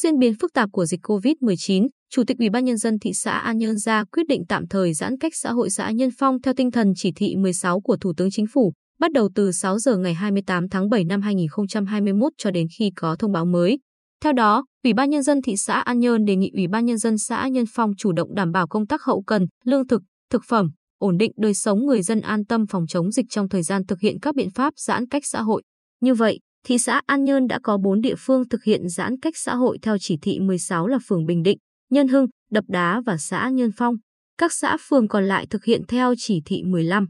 diễn biến phức tạp của dịch COVID-19, Chủ tịch Ủy ban nhân dân thị xã An Nhơn ra quyết định tạm thời giãn cách xã hội xã Nhân Phong theo tinh thần chỉ thị 16 của Thủ tướng Chính phủ, bắt đầu từ 6 giờ ngày 28 tháng 7 năm 2021 cho đến khi có thông báo mới. Theo đó, Ủy ban nhân dân thị xã An Nhơn đề nghị Ủy ban nhân dân xã Nhân Phong chủ động đảm bảo công tác hậu cần, lương thực, thực phẩm, ổn định đời sống người dân an tâm phòng chống dịch trong thời gian thực hiện các biện pháp giãn cách xã hội. Như vậy, thị xã An Nhơn đã có 4 địa phương thực hiện giãn cách xã hội theo chỉ thị 16 là phường Bình Định, Nhân Hưng, Đập Đá và xã Nhân Phong. Các xã phường còn lại thực hiện theo chỉ thị 15.